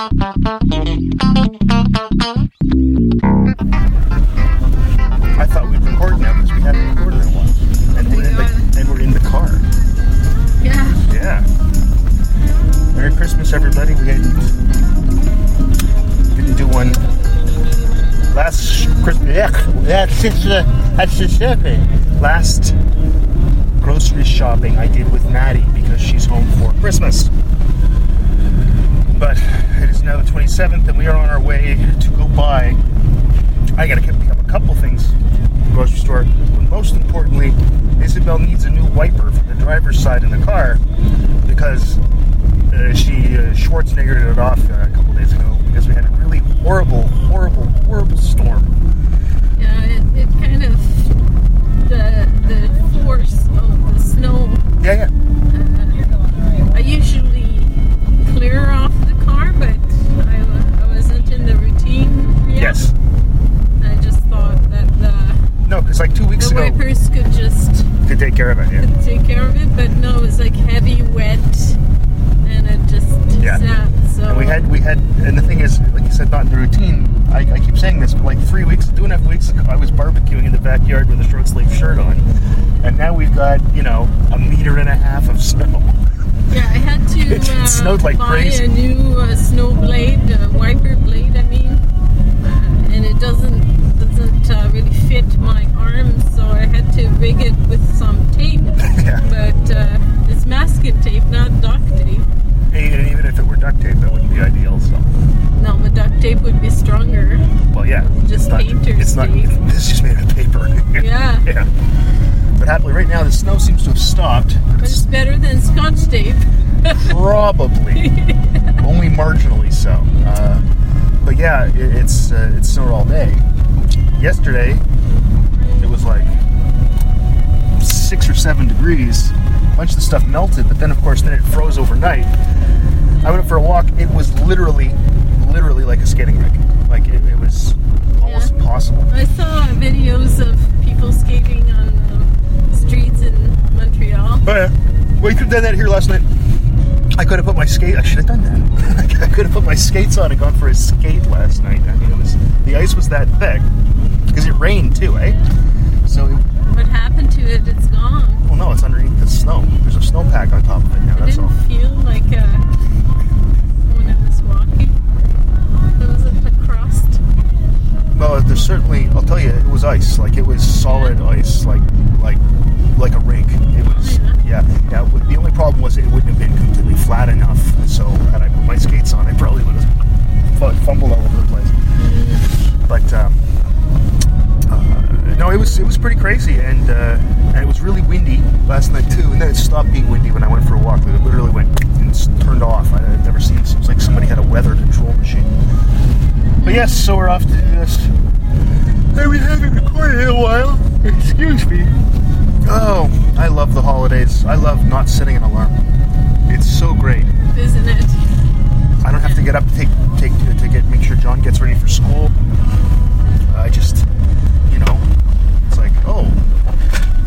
I thought we'd record now because we hadn't recorded in a while, and we're in the and we're in the car. Yeah. Yeah. Merry Christmas, everybody. We didn't didn't do one last Christmas. Yeah, that's just uh, that's just it. Last grocery shopping I did with Maddie because she's home for Christmas. But it is now the 27th, and we are on our way to go buy. I gotta pick up a couple things from the grocery store. But most importantly, Isabel needs a new wiper for the driver's side in the car because uh, she uh, Schwarzeneggered it off uh, a couple days ago because we had a really horrible, horrible, horrible storm. Yeah, it, it kind of the the force of the snow. Yeah, yeah. Uh, I usually clear off but I, I wasn't in the routine yet. Yes. I just thought that the No, because like two weeks the ago, wipers could just to take care of it. Yeah. Could take care of it, but no, it was like heavy wet, and it just Yeah. snapped. So And we had, we had, and the thing is, like you said, not in the routine. I, I keep saying this, but like three weeks, two and a half weeks ago, I was barbecuing in the backyard with a short sleeve shirt on, and now we've got, you know, a meter and a half of snow. Snowed like buy crazy. a new uh, snow blade, uh, wiper blade. I mean, uh, and it doesn't doesn't uh, really fit my arm, so I had to rig it with some tape. yeah. But uh, it's masking tape, not duct tape. And even if it were duct tape, that wouldn't be ideal. So, No, the duct tape would be stronger. well, yeah, Just it's not, painter's It's not. tape. It's just made of paper. Yeah, yeah. But happily, right now the snow seems to have stopped. but it's better than scotch tape. Probably, only marginally so. Uh, but yeah, it, it's uh, it snowed all day. Yesterday, it was like six or seven degrees. A bunch of the stuff melted, but then of course, then it froze overnight. I went up for a walk. It was literally, literally like a skating rink. Like it, it was almost Yeah. impossible. I saw videos of people skating on the streets in Montreal. Oh yeah. Well, you could have done that here last night. I could have put my skate. I should have done that. I could have put my skates on and gone for a skate last night. I mean, it was the ice was that thick because it rained too, eh? So, What happened to it? It's gone. well, no, it's underneath the snow. There's a snowpack on top of it now. I That's didn't all. feel like uh, when I was walking. There was a crust. Well, there's certainly. I'll tell you, it was ice. Like it was solid ice, like like like a rink. It was. Yeah, yeah. The only problem was it wouldn't have been completely flat enough. So had I put my skates on, I probably would have fumbled all over the place. But um, uh, no, it was it was pretty crazy, and uh, and it was really windy last night too. And then it stopped being windy when I went for a walk. It literally went and turned off. I, I've never seen. It was like somebody had a weather control machine. But yes, so we're off to do this. And we haven't recorded in a while. Excuse me. Oh, I love the holidays. I love not setting an alarm. It's so great. Isn't it? I don't have to get up to take take to, to get make sure John gets ready for school. I just, you know, it's like, oh,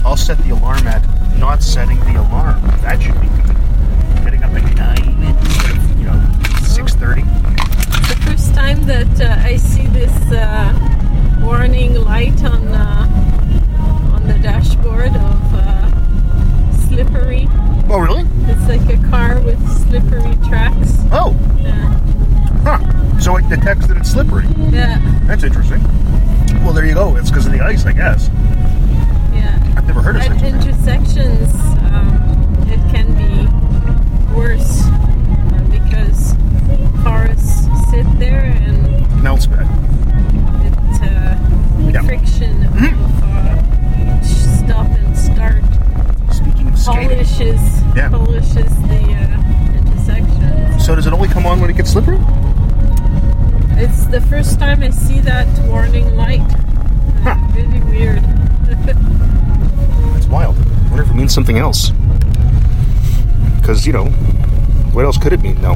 I'll set the alarm at not setting the alarm. That should be good. Getting up at nine instead of you know six thirty. Time that uh, I see this uh, warning light on uh, on the dashboard of uh, slippery. Oh, really? It's like a car with slippery tracks. Oh, Yeah. huh. So it detects that it's slippery. Yeah. That's interesting. Well, there you go. It's because of the ice, I guess. Yeah. I've never heard of At such a thing. intersections, um, it can be worse sit there and Melts bad. it, uh, Yeah. friction of uh, each stop and start Speaking of skating, polishes Yeah. polishes the uh, intersection. so does it only come on when it gets slippery? It's the first time I see that warning light. Uh, Huh. Really weird. That's wild. I wonder if it means something else. Because, you know, what else could it mean? No.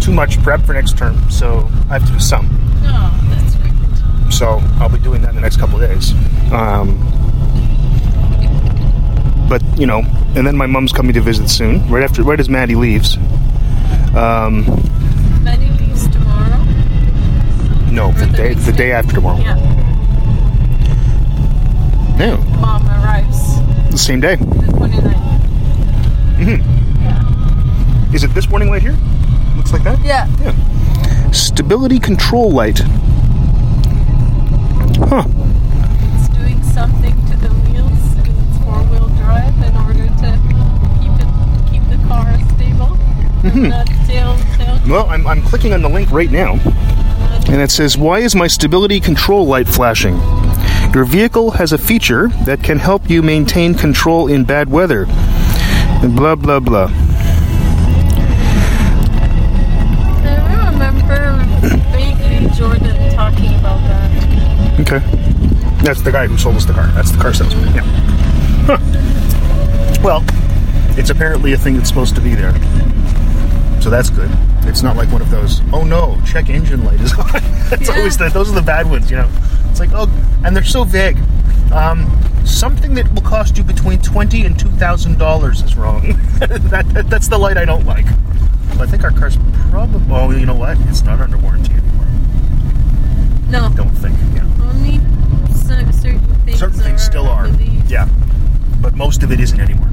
too much prep for next term, so I have to do some. Oh, that's great. So I'll be doing that in the next couple of days. Um, but you know, and then my mom's coming to visit soon, right after, right as Maddie leaves. Um, Maddie leaves tomorrow. no, the the day, the day. after tomorrow. Yeah. No, Mom arrives the same day. the 29th. Is it this warning light here? Looks like that. Yeah. Yeah. Stability control light. Huh. It's doing something to the wheels because it's four-wheel drive in order to keep it keep the car stable. Mm-hmm. Tail tail. Well, I'm, I'm clicking on the link right now, and it says, Why is my stability control light flashing? Your vehicle has a feature that can help you maintain control in bad weather. And blah, blah, blah. Okay. That's the guy who sold us the car. That's the car salesman. Yeah. Huh. Well, it's apparently a thing that's supposed to be there. So that's good. It's not like one of those, oh no, check engine light is on. that's Yeah. always the, those are the bad ones, you know. It's like, oh, and they're so vague. Um, something that will cost you between twenty and two thousand dollars is wrong. that, that, that's the light I don't like. Well, I think our car's probably. Oh, you know what? It's not under warranty anymore. No, Don't think. Yeah. certain things. Certain things are, still are. believe. Yeah. But most of it isn't anymore.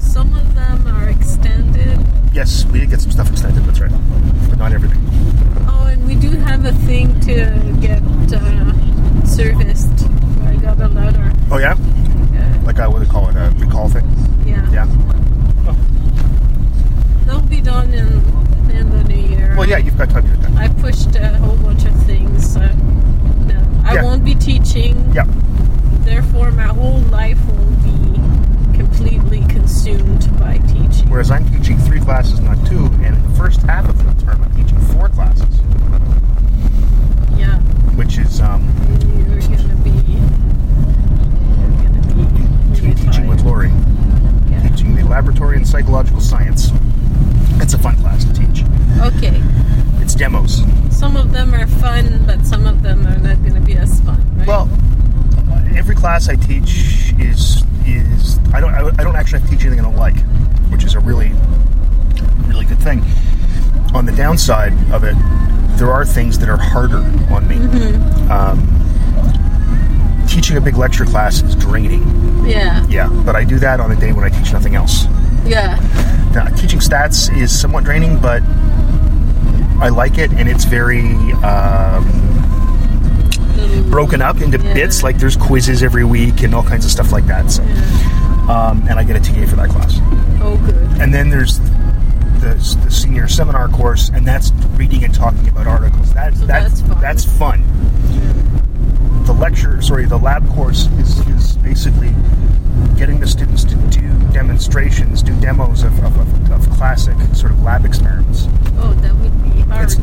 Some of them are extended. Yes, we did get some stuff extended, that's right. But not everything. Oh, and we do have a thing to get uh, serviced. I got a letter. Oh, yeah? Uh, Like I would call it a recall thing? yeah. Yeah. They'll be done in in the new year. Well, yeah, you've got time to do that. I pushed a whole bunch of things. Uh, no, I Yeah. won't be teaching. Yeah. Therefore, my whole life will be completely consumed by teaching. Whereas I'm teaching three classes, not two, and in the first half of the term, I'm teaching four classes, Yeah, which is um, you're gonna be. You're gonna be. really teaching with. Lori, Yeah. teaching the laboratory and psychological science. It's a fun class to teach. Okay. It's demos. Some of them are fun, but some of them are not going to be as fun, right? Well, every class I teach is is I don't I don't actually teach anything I don't like, which is a really really good thing. On the downside of it, there are things that are harder on me. Um, teaching a big lecture class is draining. yeah, Yeah, but I do that on a day when I teach nothing else. Yeah, teaching stats is somewhat draining, but I like it, and it's very um, broken up into Yeah. bits. Like there's quizzes every week and all kinds of stuff like that. So, um, and I get a TA for that class. Oh, good. And then there's the, the senior seminar course, and that's reading and talking about articles. That, So that- that's fun. That's fun. The lecture, sorry, the lab course is, is basically getting the students to do demonstrations, do demos of, of, of, classic sort of lab experiments. Oh, that would be hard. It's,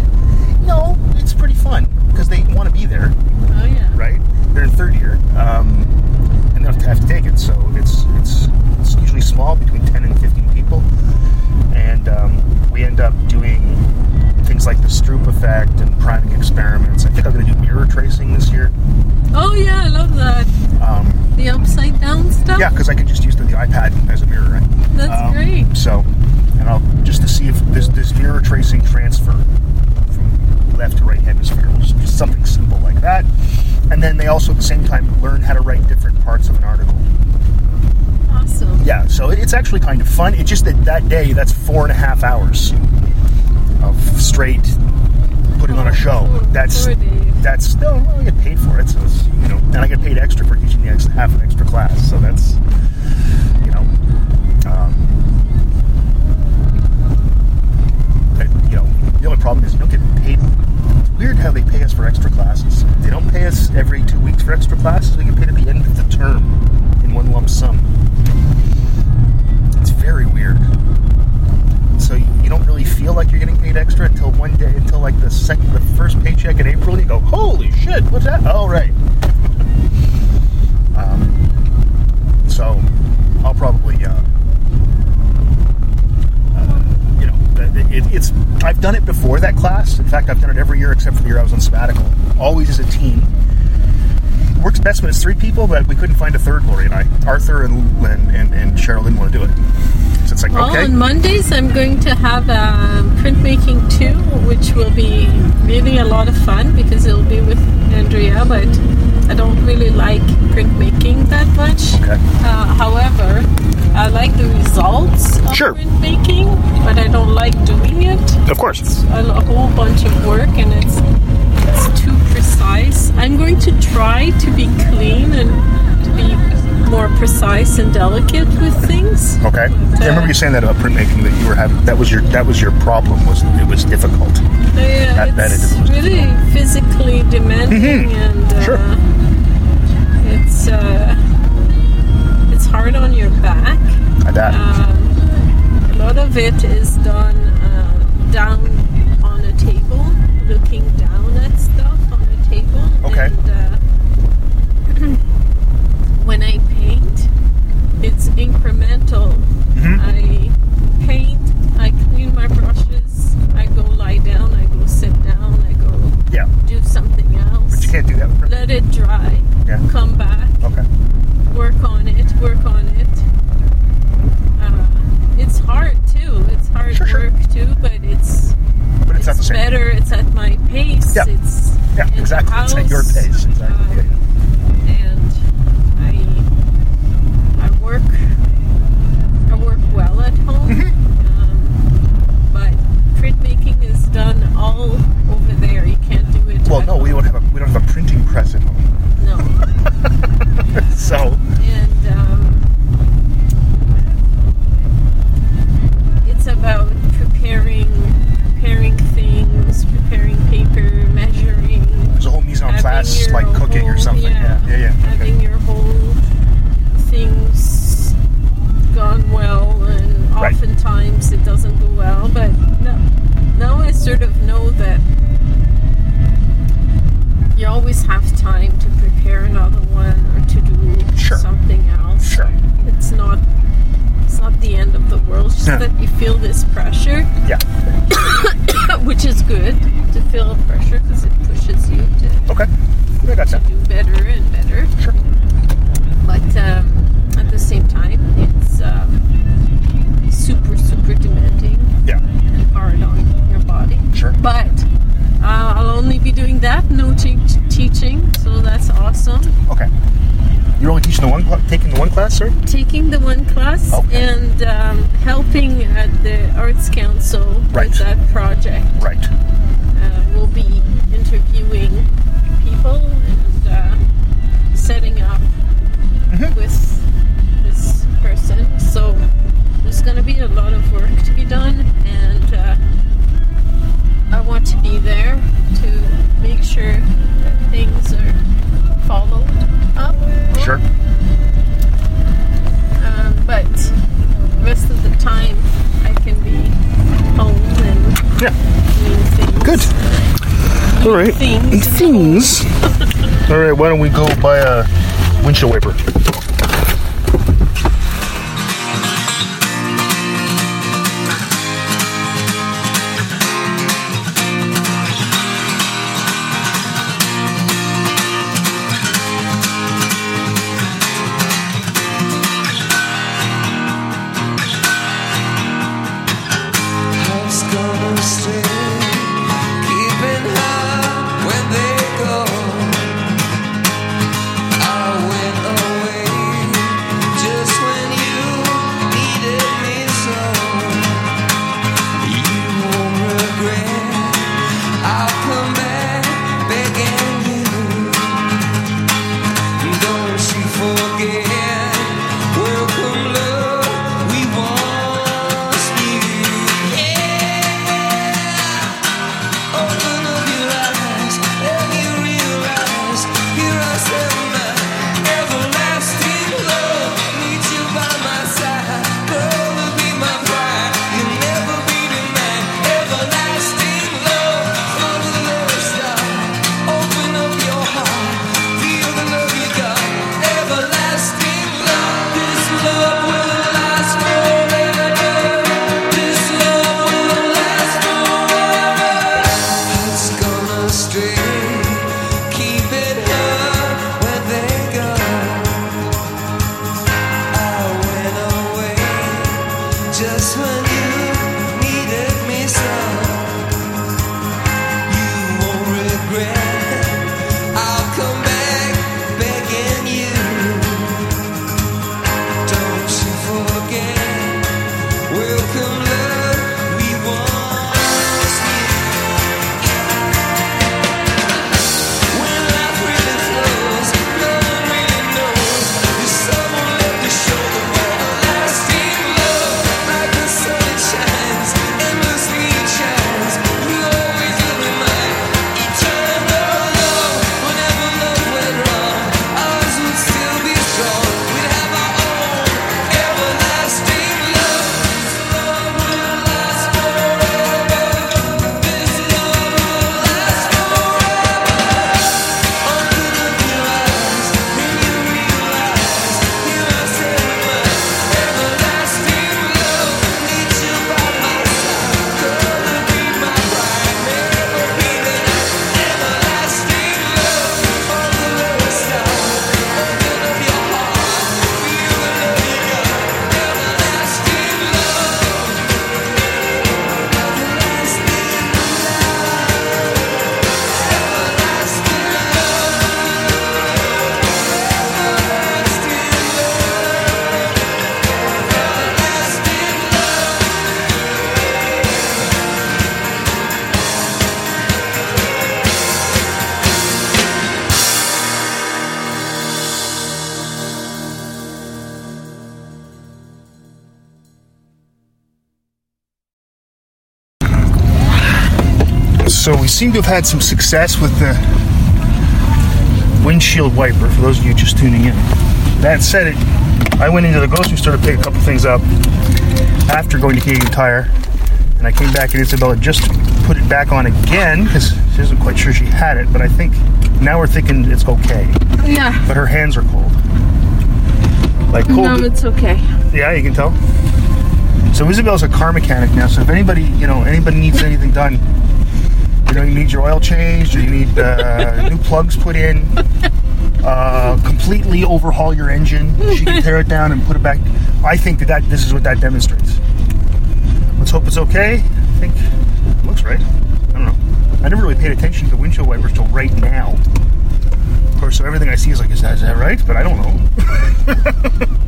no, it's pretty fun because they want to be there oh, yeah. right? They're in third year, um, and they have to, have to take it. So it's it's it's usually small, between ten and fifteen people, and um, we end up doing things like the Stroop effect and priming experiments. I think I'm going to do mirror tracing this year. Oh, yeah, I love that. Um, The upside yeah, because I can just use the, iPad as a mirror, right? That's Um, great. So, and I'll just to see if there's this mirror tracing transfer from left to right hemisphere, just something simple like that. And then they also at the same time learn how to write different parts of an article. Awesome. Yeah, so it's actually kind of fun. It's just that that day, that's four and a half hours of straight putting on a show. That's that's no, well, I get paid for it, so it's, you know, and I get paid extra for teaching the ex, half an extra class. So that's you know, um, you know, the only problem is you don't get paid. It's weird how they pay us for extra classes. They don't pay us every two weeks for extra classes. We get paid at the end of the term in one lump sum. It's very weird so you, don't really feel like you're getting paid extra until one day, until like the second, the first paycheck in April, and you go, "Holy shit, what's that?" All oh, right. um, so I'll probably, uh, uh, you know, it, it's I've done it before that class. In fact, I've done it every year except for the year I was on sabbatical. Always as a team Works best when it's three people, but we couldn't find a third. Lori and I, Arthur and and, and, and Cheryl didn't want to do it. So it's like Well, okay, on Mondays I'm going to have a printmaking too, which will be really a lot of fun because it'll be with Andrea, but I don't really like printmaking that much. okay, Uh, however, I like the results of Sure. printmaking, but I don't like doing it. of course. a, a whole bunch of work and it's it's too precise. I'm going to try to be clean and to be more precise and delicate with things. Okay, I remember you saying that about printmaking that you were having. That was your that was your problem. Was it was difficult? Bet it it's is. really physically demanding and uh, Sure. it's uh, it's hard on your back. I bet. Um, a lot of it is done uh, down on a table, looking down at stuff on a table. Okay. And, uh, when I paint, it's incremental. Mhm. I paint, I clean my brushes, I go lie down, I go sit down, I go yeah, do something else. but you can't do that with. Let it dry, Yeah. come back, Okay. work on it, work on it. Uh, it's hard too. It's hard Sure, sure. work too, but it's But it's, same. better. It's at my pace. Yeah. It's Yeah, exactly. It's at your pace. Exactly. um, and I I work I work well at home. Mm-hmm. Um, but printmaking is done all over there. You can't do it. well, at no, we home. don't have a we don't have a printing press at home. No. So and um, it's about preparing preparing things, preparing paper, measuring, there's a whole mise en having place, your like cooking or whole- something. Yeah, yeah, yeah. having Okay. your whole things gone well, and Right. oftentimes it doesn't go well. But no, now I sort of know that you always have time to prepare another one or to do Sure. something else. Sure. It's not. It's not the end of the world. It's just Yeah. that you feel this pressure, Yeah. which is good to feel pressure because it pushes you to Okay. I got that. do better and better. Sure. But um, at the same time, it's um, super, super demanding Yeah. and hard on your body. Sure. But uh, I'll only be doing that, no te- teaching, so that's awesome. Okay. You're only teaching the one, cla- taking the one class, sir? Taking the one class Okay. and um, helping at the Arts Council Right. with that project. Right. uh, we'll be interviewing people and uh, setting up Mhm. with this person. So there's going to be a lot of work to be done, and uh, I want to be there to make sure that things are followed up. Sure. Um, but rest of the time, I can be home and Yeah. doing things. Good. All right. Things. Things. All right. Why don't we go buy a windshield wiper? Seem to have had some success with the windshield wiper. For those of you just tuning in. That said, it. I went into the grocery store to pick a couple things up after going to Canadian Tire, and I came back and Isabella just put it back on again because she isn't quite sure she had it. But I think now we're thinking it's okay. Yeah. But her hands are cold. Like cold. No, it's okay. Yeah, you can tell. So Isabel's a car mechanic now. So if anybody, you know, anybody needs anything done, know, you need your oil changed, or you need uh, new plugs put in, uh, completely overhaul your engine. She can tear it down and put it back. I think that, that this is what that demonstrates. Let's hope it's okay. I think it looks right. I don't know. I never really paid attention to the windshield wipers till right now. Of course, so everything I see is like, is that, is that right? But I don't know.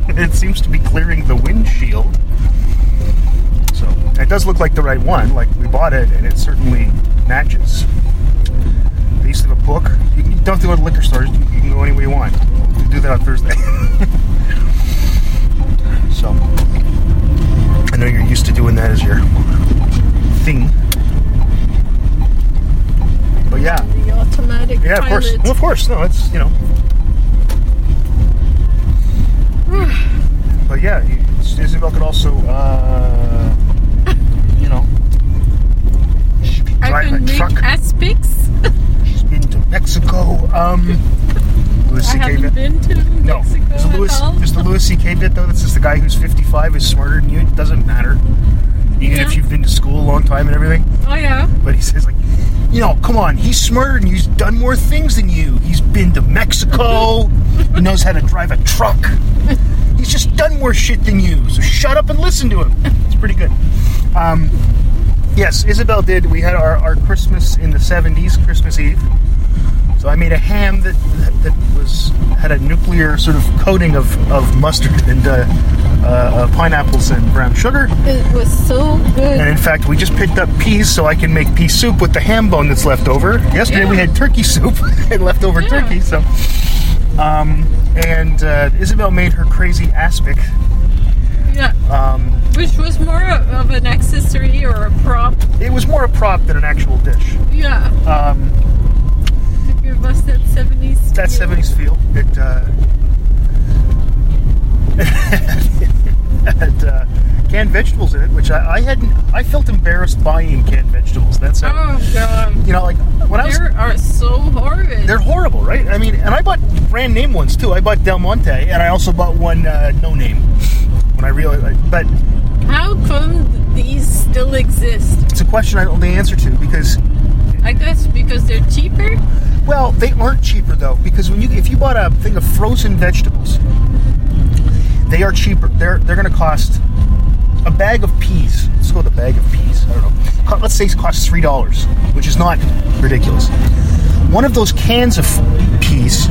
it seems to be clearing the windshield. So it does look like the right one. Like we bought it, and it certainly matches. They used to have a book. You, you don't have to go to liquor stores. You, you can go anywhere you want. We do that on Thursday. so I know you're used to doing that as your thing. But yeah, The automatic yeah, of course. Well, of course. No, it's you know. but yeah, you, Isabel could also, uh, you know, she I drive can a make truck. aspics. She's been to Mexico. Um, Louis I haven't been to No, Mexico a Louis, at all. the Louis C.K. bit though. That's just the guy who's 55 is smarter than you. It doesn't matter, even Yeah. if you've been to school a long time and everything. Oh yeah. But he says like, you know, come on, he's smarter than you. He's done more things than you. He's been to Mexico. he knows how to drive a truck. He's just done more shit than you. So shut up and listen to him. It's pretty good. Um, yes, Isabel did. We had our, our Christmas in the 70s, Christmas Eve. So I made a ham that that was had a nuclear sort of coating of, of mustard and uh, uh, uh, pineapples and brown sugar. It was so good. And in fact, we just picked up peas so I can make pea soup with the ham bone that's left over. Yesterday we had turkey soup and leftover Yeah. turkey. So, um, and uh, Isabel made her crazy aspic. Yeah. Um, Which was more of an accessory or a prop. it was more a prop than an actual dish. Yeah. Um, us that 70s. that feel. 70s feel. It uh, had uh, canned vegetables in it, which I, I hadn't. I felt embarrassed buying canned vegetables. That's how, Oh god. you know, like when I was They are so horrid. They're horrible, right? I mean, and I bought brand name ones too. I bought Del Monte, and I also bought one uh, no name when I realized. But How come these still exist? it's a question I don't know the answer to because, I guess because they're cheaper. well, they aren't cheaper though. Because when you if you bought a thing of frozen vegetables, they are cheaper. They're they're going to cost a bag of peas. Let's go with a bag of peas. I don't know. Let's say it costs three dollars, which is not ridiculous. One of those cans of peas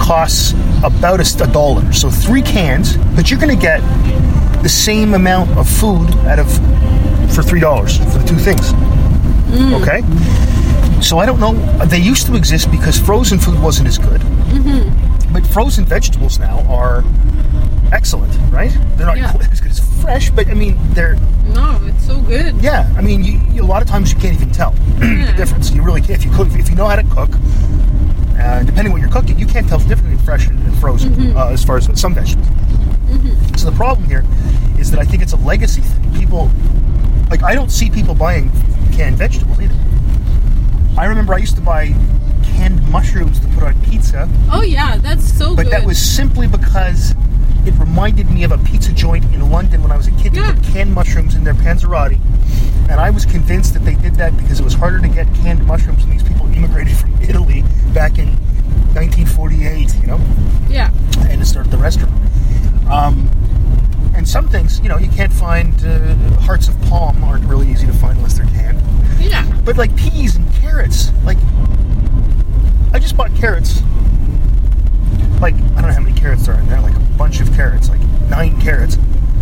costs about a, a dollar. So three cans, but you're going to get the same amount of food out of for three dollars for the two things. Mm. Okay. So I don't know. They used to exist because frozen food wasn't as good. Mm-hmm. But frozen vegetables now are excellent, right? They're not Yeah. quite as good as fresh, but I mean they're No, it's so good. yeah. I mean you, you, a lot of times you can't even tell the difference. You really can't if you cook if you know how to cook. Uh, depending on what you're cooking, you can't tell the difference between fresh and, and frozen uh, as far as some vegetables. So the problem here is that I think it's a legacy thing. People like I don't see people buying canned vegetables either. I remember I used to buy canned mushrooms to put on pizza, Oh yeah, that's so but good. that was simply because it reminded me of a pizza joint in London when I was a kid. They Yeah. put canned mushrooms in their panzerotti, and I was convinced that they did that because it was harder to get canned mushrooms when these people immigrated from Italy back in 1948. You know yeah. and to start the restaurant. Um, and some things, you know, you can't find. Uh, hearts of palm aren't really easy to find unless they're canned. Yeah. But like peas and carrots, like I just bought carrots. Like I don't know how many carrots are in there. Like a bunch of carrots, like nine carrots,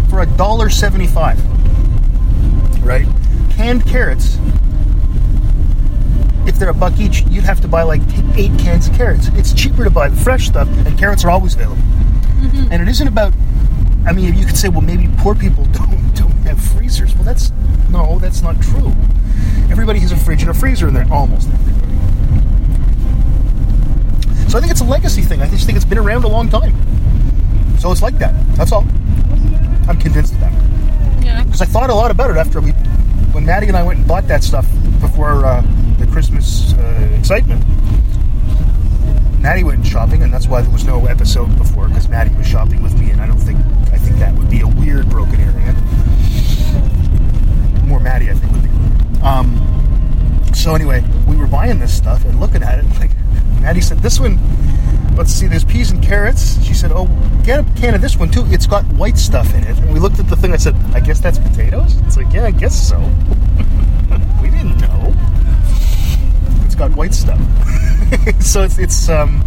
for a dollar seventy-five. Right? Canned carrots. If they're a buck each, you'd have to buy like eight cans of carrots. It's cheaper to buy the fresh stuff, and carrots are always available. Mm-hmm. And it isn't about. I mean, you could say, well, maybe poor people don't don't have freezers. Well, that's no, that's not true. Everybody has a fridge and a freezer in there. Almost. So I think it's a legacy thing. I just think it's been around a long time. So it's like that. That's all. I'm convinced of that Yeah. because I thought a lot about it after we, when Maddie and I went and bought that stuff before uh, the Christmas uh, excitement. Maddie went shopping, and that's why there was no episode before because Maddie was shopping with me, and I don't think I think that would be a weird broken area. More Maddie, I think would be. Um, so anyway, we were buying this stuff and looking at it. Like Maddie said, this one. Let's see. There's peas and carrots. She said, "Oh, get a can of this one too. It's got white stuff in it." And we looked at the thing. I said, "I guess that's potatoes." It's like, "Yeah, I guess so." we didn't know. It's got white stuff. so it's it's um,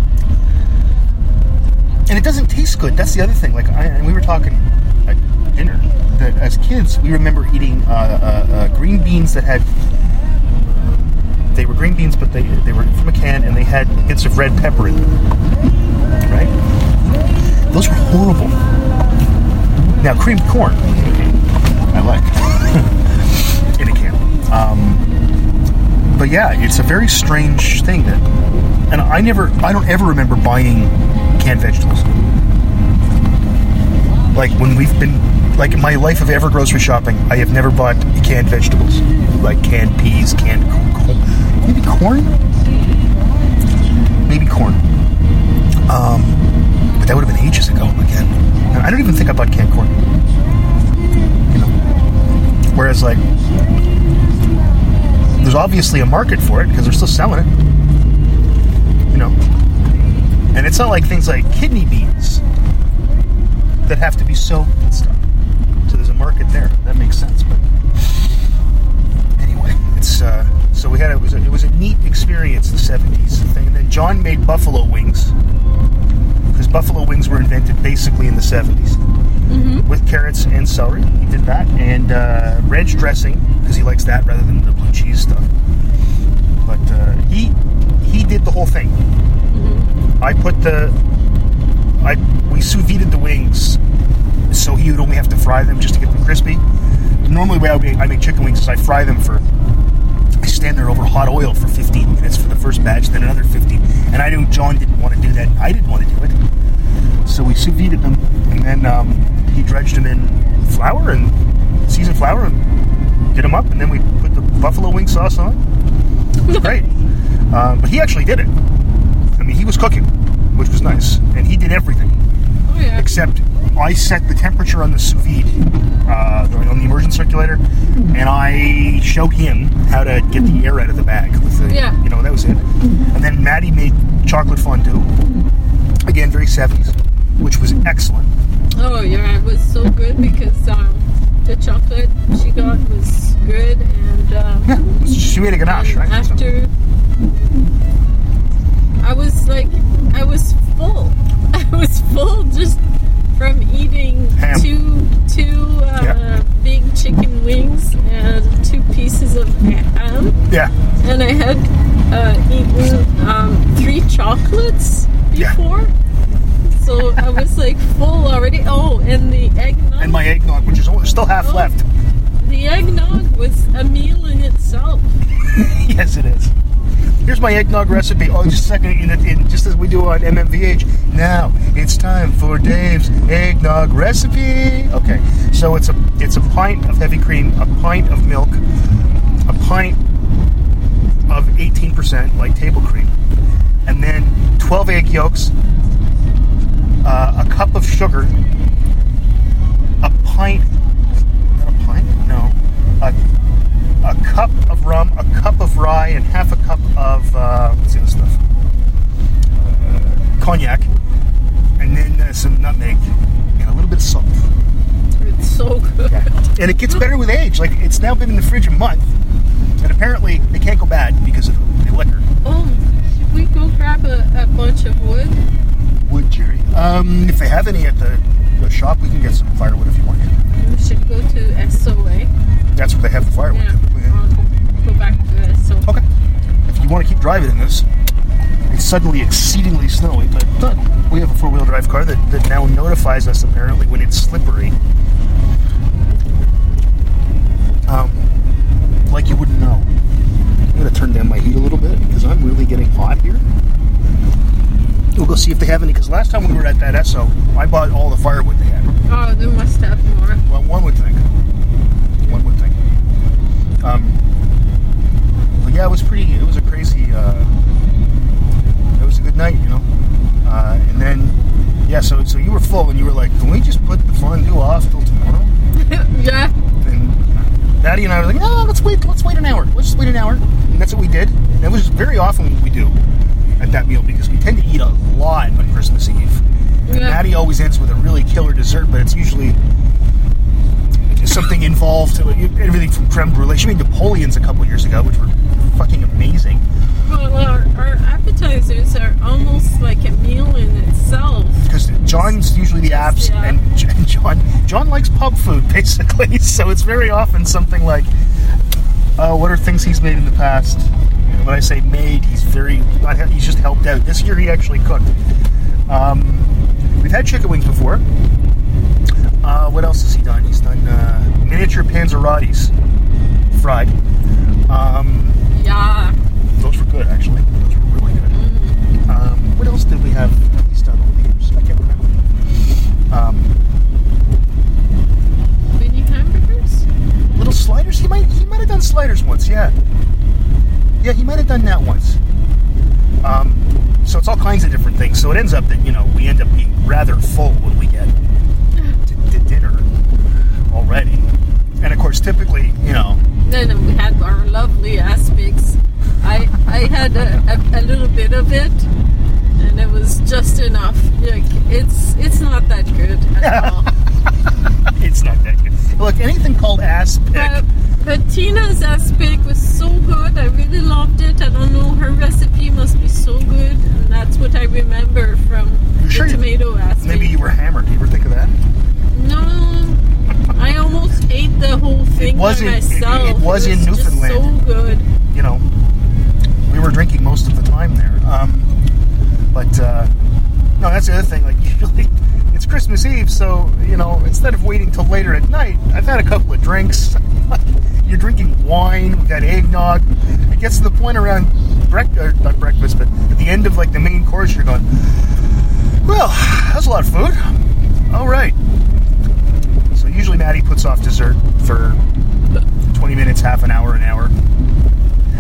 and it doesn't taste good. That's the other thing. Like, I, and we were talking at dinner that as kids we remember eating uh, uh, uh, green beans that had. Green beans, but they they were from a can, and they had bits of red pepper in them. Right? Those were horrible. Now creamed corn, I like in a can. Um, but yeah, it's a very strange thing that, and I never, I don't ever remember buying canned vegetables. Like when we've been, like in my life of ever grocery shopping, I have never bought canned vegetables, like canned peas, canned co- co- maybe corn, maybe corn. Um, but that would have been ages ago again. I don't even think I bought canned corn. You know, whereas like there's obviously a market for it because they're still selling it. You know, and it's not like things like kidney beans that have to be soaked and stuff. So there's a market there. That makes sense. But anyway, it's uh, so we had it was a, it was a neat experience the '70s thing. And then John made buffalo wings because buffalo wings were invented basically in the '70s with carrots and celery. He did that and uh, ranch dressing because he likes that rather than the blue cheese stuff. But uh, he he did the whole thing. I put the I we sous vide the wings so he would only have to fry them just to get them crispy. Normally, the way I make, I make chicken wings is I fry them for I stand there over hot oil for 15 minutes for the first batch, then another 15. And I knew John didn't want to do that. I didn't want to do it. So we sous vide them, and then um, he dredged them in flour and seasoned flour and did them up, and then we put the buffalo wing sauce on. It was great. Um, but he actually did it. I mean, he was cooking, which was nice, and he did everything Oh yeah. except I set the temperature on the sous vide uh, on the immersion circulator, and I showed him how to get the air out of the bag. With the, Yeah. you know, that was it. And then Maddie made chocolate fondue, again very seventies, which was excellent. Oh yeah, it was so good because um, the chocolate she got was good, and um, Yeah, she made a ganache, right? After I was like, I was full. I was full just from eating Ham. two two uh, Yeah. big chicken wings and two pieces of ham, yeah, and I had uh, eaten um, three chocolates Yeah. before. So I was like full already. Oh, and the eggnog. and my eggnog, which is still half Oh. left. the eggnog was a meal in itself. yes, it is. Here's my eggnog recipe. Oh, just a second, in, in, just as we do on MMVH. Now it's time for Dave's eggnog recipe. Okay, so it's a it's a pint of heavy cream, a pint of milk, a pint of 18% light table cream, and then 12 egg yolks, uh, a cup of sugar, a pint. Not a pint? No. A a cup of rum, a cup of rye, and half a cup of uh, what's the other stuff? Uh, cognac, and then uh, some nutmeg and a little bit of salt. It's so good. And it gets better with age. Like it's now been in the fridge a month, and apparently they can't go bad because of the liquor. Oh, should we go grab a, a bunch of wood? Wood, Jerry. Um, if they have any at the, the shop, we can get some firewood if you want. We should go to Esso. That's where they have the firewood. Yeah, yeah. Go back to Esso. Okay. If you want to keep driving in this, it's suddenly exceedingly snowy, but, but we have a four wheel drive car that, that now notifies us apparently when it's slippery. um, like you wouldn't know. I'm gonna turn down my heat a little bit because I'm really getting hot here. We'll go see if they have any. Because last time we were at that Esso, I bought all the firewood they had. Oh, they must have more. Well, one would think. One would think. Um, but yeah, it was pretty. It was a crazy. Uh, it was a good night, you know. Uh, and then, yeah. So, so you were full, and you were like, "Can we just put the fondue off till tomorrow?" yeah. And Maddie and I were like, "No, let's wait. Let's wait an hour. Let's just wait an hour." And that's what we did. And it was very often what we do at that meal because we tend to eat a lot on Christmas Eve. And Yeah. Maddie always ends with a really killer dessert, but it's usually something involved. To everything from creme brulee. She made Napoleons a couple years ago, which were fucking amazing. Well, our, our appetizers are almost like a meal in itself. Because John's usually the apps, Yeah. and John John likes pub food basically. So it's very often something like, uh, what are things he's made in the past? When I say made, he's very he's just helped out. This year he actually cooked. Um, we've had chicken wings before. Uh, what else has he done? He's done uh, miniature panzerottis, fried. Um, Yeah. those were good, actually. Those were really good. Um, what else did we have? Over the years. I can't remember. Um, Mini hamburgers? little sliders. He might he might have done sliders once. Yeah, yeah, he might have done that once. Um, so it's all kinds of different things. So it ends up that you know we end up being rather full when we get to, to dinner already. And of course, typically, you know, Then we had our lovely aspics. I I had a, a, a little bit of it, and it was just enough. Like it's it's not that good at all. it's not that good. Look, anything called ass pick. Uh, but, Tina's aspic was so good. I really loved it. I don't know her recipe must be so good, and that's what I remember from You the sure you- tomato aspic. Maybe you were hammered. Do you ever think of that? No, I almost ate the whole thing by was in- it- myself. it was in Newfoundland. so good. you know, we were drinking most of the time there. Um, but uh, no, that's the other thing. Like usually, it's Christmas Eve, so you know, instead of waiting till later at night, I've had a couple of drinks. You're drinking wine. We've got eggnog. It gets to the point around or not breakfast, but at the end of like the main course, you're going, well, that's a lot of food. All right. So usually Maddie puts off dessert for 20 minutes, half an hour, an hour.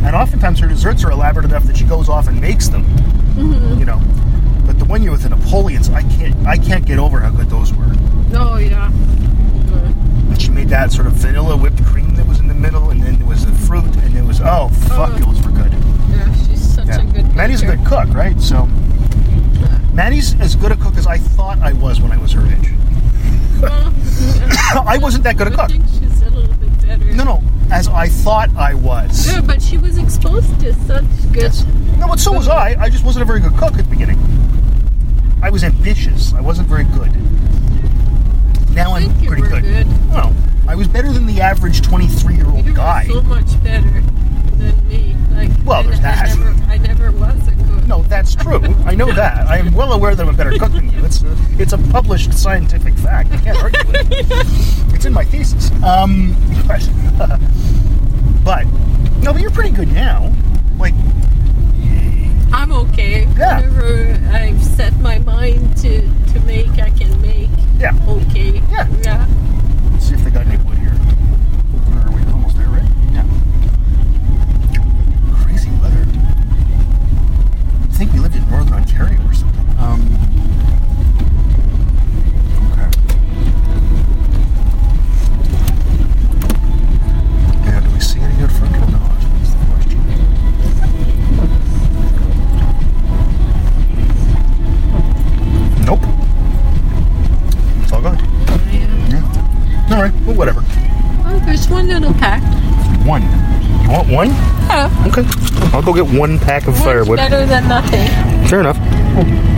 And oftentimes her desserts are elaborate enough that she goes off and makes them. Mm-hmm. You know. But the one year with the Napoleons, I can't I can't get over how good those were. Oh yeah. Good. And she made that sort of vanilla whipped cream that was in the middle, and then there was the fruit, and it was oh fuck, Oh. those were good. Yeah, she's such Yeah. a good. Maddie's a good cook, right? So Maddie's as good a cook as I thought I was when I was her age. Well, I wasn't that good a I cook. think she's a little bit better. No, no, as I thought I was. Yeah, but she was exposed to such good. Yes. No, but so was I. I just wasn't a very good cook at the beginning. I was ambitious. I wasn't very good. Now I I'm think you pretty were good. good. Well, I was better than the average 23 year old You guy. so much better than me. Like, Well, I, there's I that. Never, I never was a cook. No, that's true. I know that. I am well aware that I'm a better cook than you. It's a, it's a published scientific fact. I can't argue with it. It's in my thesis. Um, but, but no, but you're pretty good now. Like, I'm okay. Yeah. Whatever I've set my mind to, to make, I can make yeah. okay. Yeah. Yeah. Let's see if they got any wood here. Where are we? Almost there, right? Yeah. Crazy weather. I think we lived in Northern Ontario or something. Um, okay. Yeah, do we see any out front or not? That's the question. Nope. It's all gone. yeah. Yeah. All right. Well, whatever. Oh, there's one little pack. One. You want one? Yeah. Okay. I'll go get one pack of One's firewood. better than nothing. Fair enough. Oh.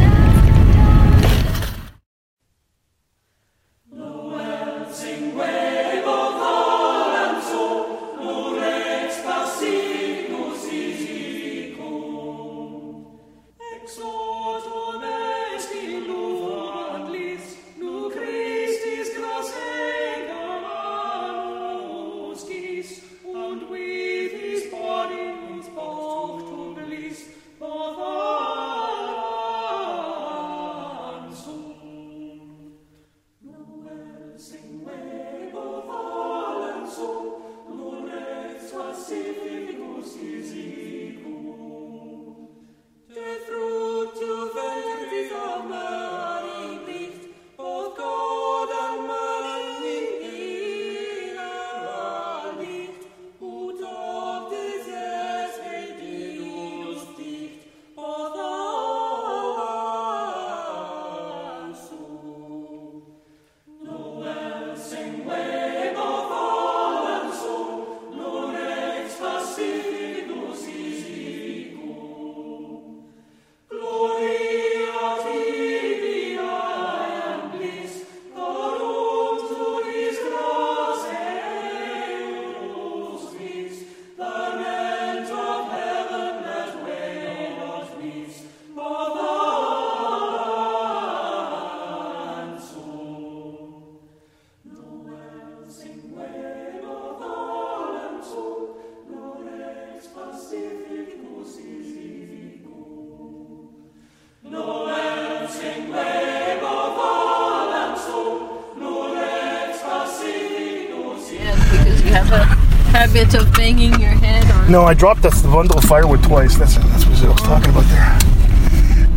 Bit of banging your head on. No, I dropped the, the bundle of firewood twice. That's that's what I was talking about there.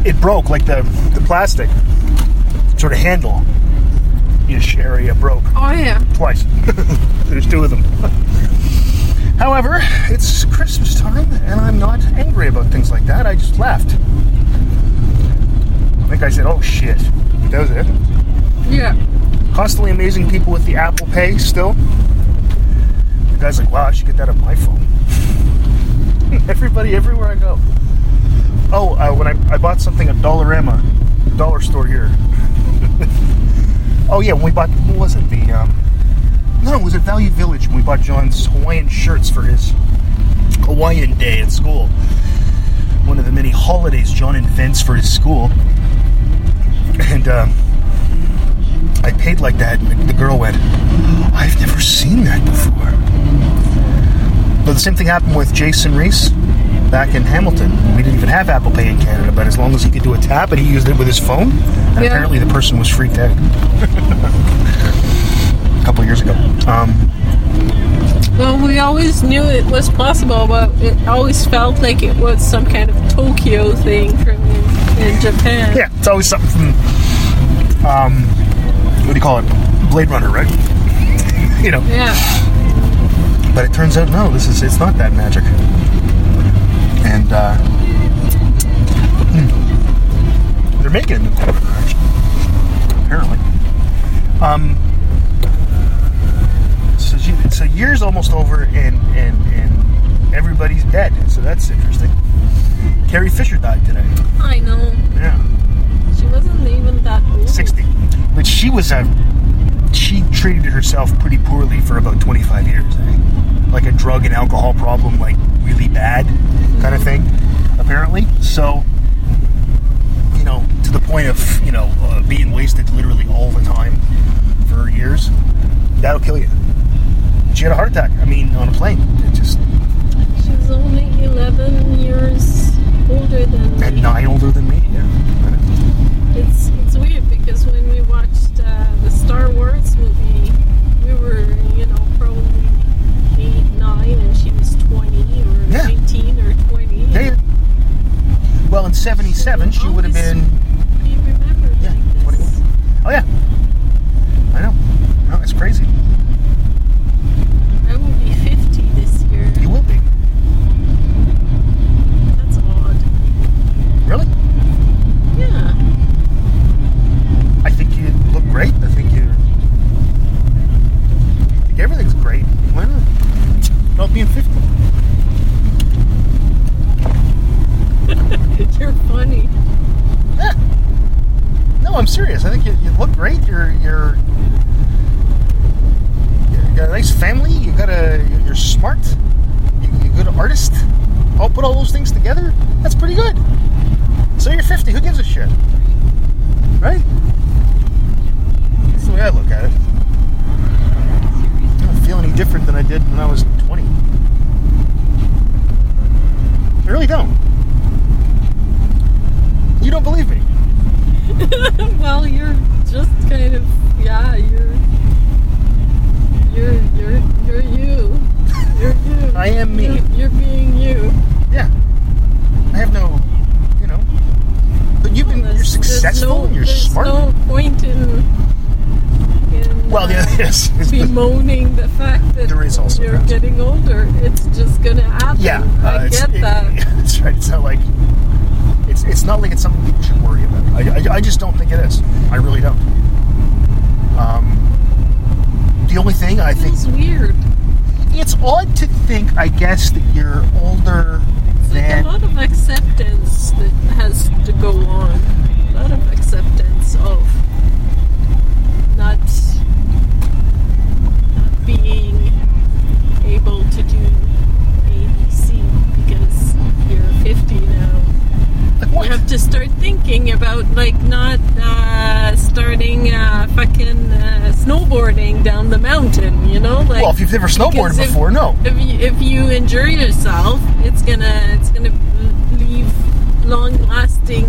It broke, like the the plastic sort of handle ish area broke Oh yeah. twice. There's two of them. However, it's Christmas time, and I'm not angry about things like that. I just laughed. I think I said, "Oh shit," that was it. Yeah. Constantly amazing people with the Apple Pay still. The guy's like, wow, I should get that on my phone. Everybody, everywhere I go. Oh, uh, when I, I bought something at Dollarama, dollar store here. oh yeah, when we bought, what was it? The um, no, it was at Value Village. When we bought John's Hawaiian shirts for his Hawaiian day at school. One of the many holidays John invents for his school. And um, I paid like that. and The girl went, I've never seen that before. The same thing happened with Jason Reese back in Hamilton. We didn't even have Apple Pay in Canada, but as long as he could do a tap and he used it with his phone, and Yeah. apparently the person was freaked out. a couple years ago. Um, Well, we always knew it was possible, but it always felt like it was some kind of Tokyo thing from in Japan. yeah, it's always something from, um, what do you call it? Blade Runner, right? You know, Yeah. But it turns out no, this is it's not that magic. And uh, hmm, they're making a new actually, apparently. Um, so year's almost over, and and and everybody's dead. So that's interesting. Carrie Fisher died today. I know. Yeah. She wasn't even that old. 60. But she was a. She treated herself pretty poorly for about 25 years. Eh? Like a drug and alcohol problem, like really bad kind of thing, apparently. So, you know, to the point of, you know, uh, being wasted literally all the time for years, that'll kill you. She had a heart attack. I mean, on a plane. It just. She's only 11 years older than And me. nine older than me. Yeah. It's it's weird because when we watched uh, the Star Wars movie, we were you know probably eight, nine, and she was 20 or Yeah. 19 or 20. Yeah. Well, in 77, she would have been. Be remembered Yeah, like this. 21. Oh, yeah. I know. No, it's crazy. I will be 50 this year. You will be. That's odd. Really? Yeah. I think you look great. I think you. I think everything's great. Why not? About being 50. You're funny. Yeah. No, I'm serious. I think you, you look great. You're you're you got a nice family. You got a you're smart. You, you're a good artist. I'll put all those things together. That's pretty good. So you're 50. Who gives a shit? Right? That's the way I look at it. I don't feel any different than I did when I was 20. I really don't. You don't believe me. well, you're just kind of yeah. You're you're you're you're you. You're you. I am me. You're, you're being you. Yeah. I have no, you know. But you've been, There's- you're there's successful no- and you're there's smart. no point in. in well, uh, yeah, yes. it's- bemoaning the fact that There is also you're that. getting older. It's just gonna happen. yeah, I uh, it's- get it- that. yeah, that's right. It's not like it's it's not like it's something people should worry about. I, I, I just don't think it is. I really don't. Um, the only thing I think it's weird. it's odd to think, I guess, that you're older It's like a lot of acceptance that has to go on. A lot of acceptance of not not being able to do ABC because you're 50 now. Like what? You have to start thinking about like not uh, starting uh, fucking uh, snowboarding down the mountain. You know, like well, if you've never snowboarded if- before, no. if you, if you injure yourself, it's gonna it's gonna leave long lasting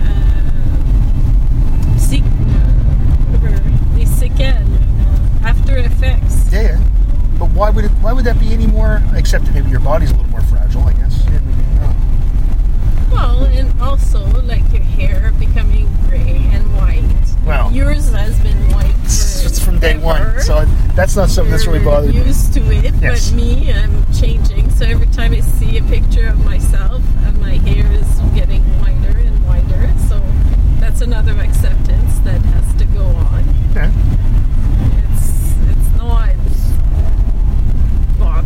uh, sick, uh, whatever, les séquelles, after effects. Yeah, yeah. But why would it, why would that be any more? Except that maybe your body's a little more fragile, I guess. Yeah, maybe, I don't know. Well, and also like your hair becoming gray and white. Well. yours has been white. It's, from day one, so that's not something that's really You're bothered me. used to it, Yes. but me, I'm changing. So every time I see a picture of myself, and my hair is getting whiter and whiter. So that's another acceptance that has to go on. Yeah. It's it's not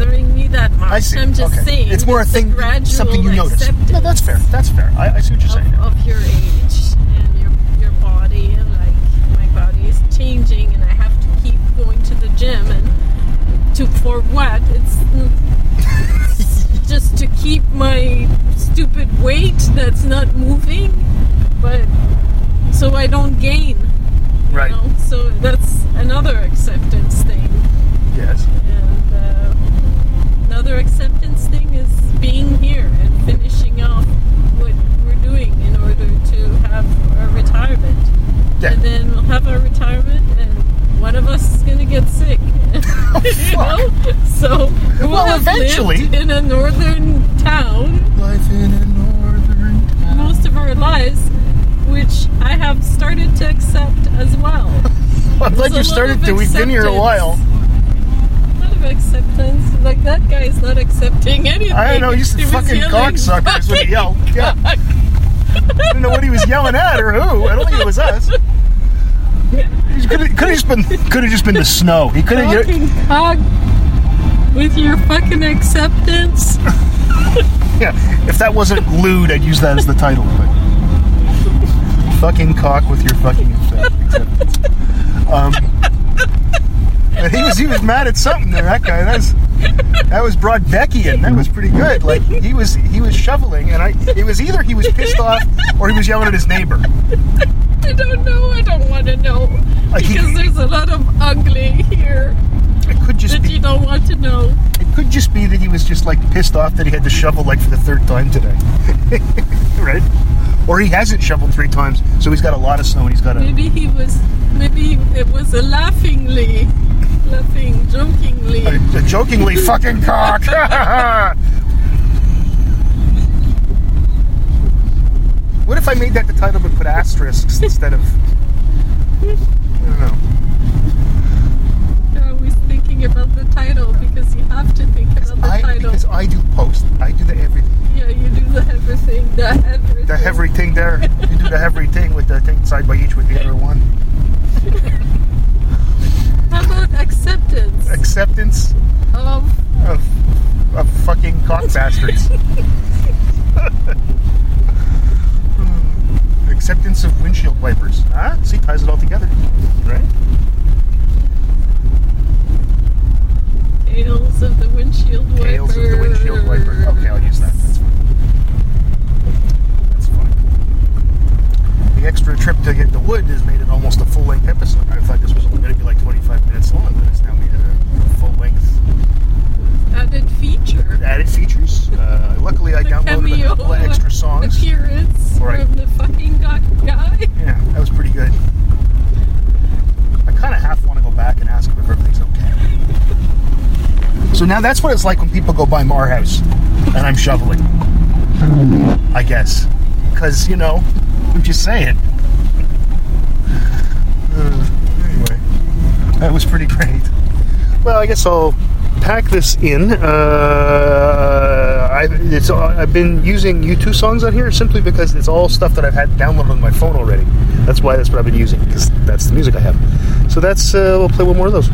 bothering me that much. I see. I'm just okay. saying it's more a thing, gradual something you notice. No, that's fair. That's fair. I, I see what you're saying. of, of your age and your your body and like my body is changing and I have to keep going to the gym and to for what it's, it's just to keep my stupid weight that's not moving but so I don't gain Right. know? so that's another acceptance thing Yes. Another acceptance thing is being here and finishing off what we're doing in order to have our retirement. Yeah. And then we'll have our retirement, and one of us is going to get sick. you fuck. know? So we'll Well, have eventually. lived in a northern town Life in a northern town. most of our lives, which I have started to accept as well. I'm glad you started to. We've been here a while. Lot of acceptance. Like that guy is not accepting anything. I don't know. He's He fucking cocksucker. Is what he "Fucking yelled. Yeah. I don't know what he was yelling at or who. I don't think it was us. Could have just been. Could have just been the snow. He could have. Fucking cock with your fucking acceptance. Yeah. If that wasn't lewd, I'd use that as the title. But fucking cock with your fucking acceptance. Um. But he was he was mad at something there. That guy. That was that was Broadbeckian. That was pretty good. Like he was he was shoveling, and I. It was either he was pissed off or he was yelling at his neighbor. I don't know. I don't want to know Like he- because there's a lot of ugly here It could just that be. you don't want to know. It could just be that he was just like pissed off that he had to shovel like for the third time today, right? Or he hasn't shoveled three times, so he's got a lot of snow and he's got a. Maybe he was. Maybe it was a laughingly, laughing, jokingly. a, a jokingly fucking cock. what if I made that the title but put asterisks instead of? I don't know. You're always thinking about the title because you have to think about the I, title. because I do post, I do the everything, yeah, you do the everything, the everything. the everything there. You do the everything with the thing side by each with the other one. How about acceptance Acceptance of of, of fucking cock bastards. Hmm. Acceptance of windshield wipers. Ah, see, ties it all together. Right? tails of the windshield wiper? Tails of the windshield wiper. Okay, I'll use that. That's fine. That's fine. The extra trip to get the wood has made it almost a full length episode. I thought this was only going to be like 25 minutes long, but it's now made it a full length Added feature. added features. Uh, luckily, I downloaded a couple of extra songs. appearance Right. from the fucking guy. guy. Yeah, that was pretty good. I kind of half want to go back and ask him if everything's okay. So now that's what it's like when people go by our house and I'm shoveling. I guess. Because, you know, I'm just saying. Uh, anyway, that was pretty great. Well, I guess I'll pack this in. Uh, I've, it's, I've been using U2 songs on here simply because it's all stuff that I've had downloaded on my phone already. That's why that's what I've been using because that's the music I have. So that's uh, we'll play one more of those.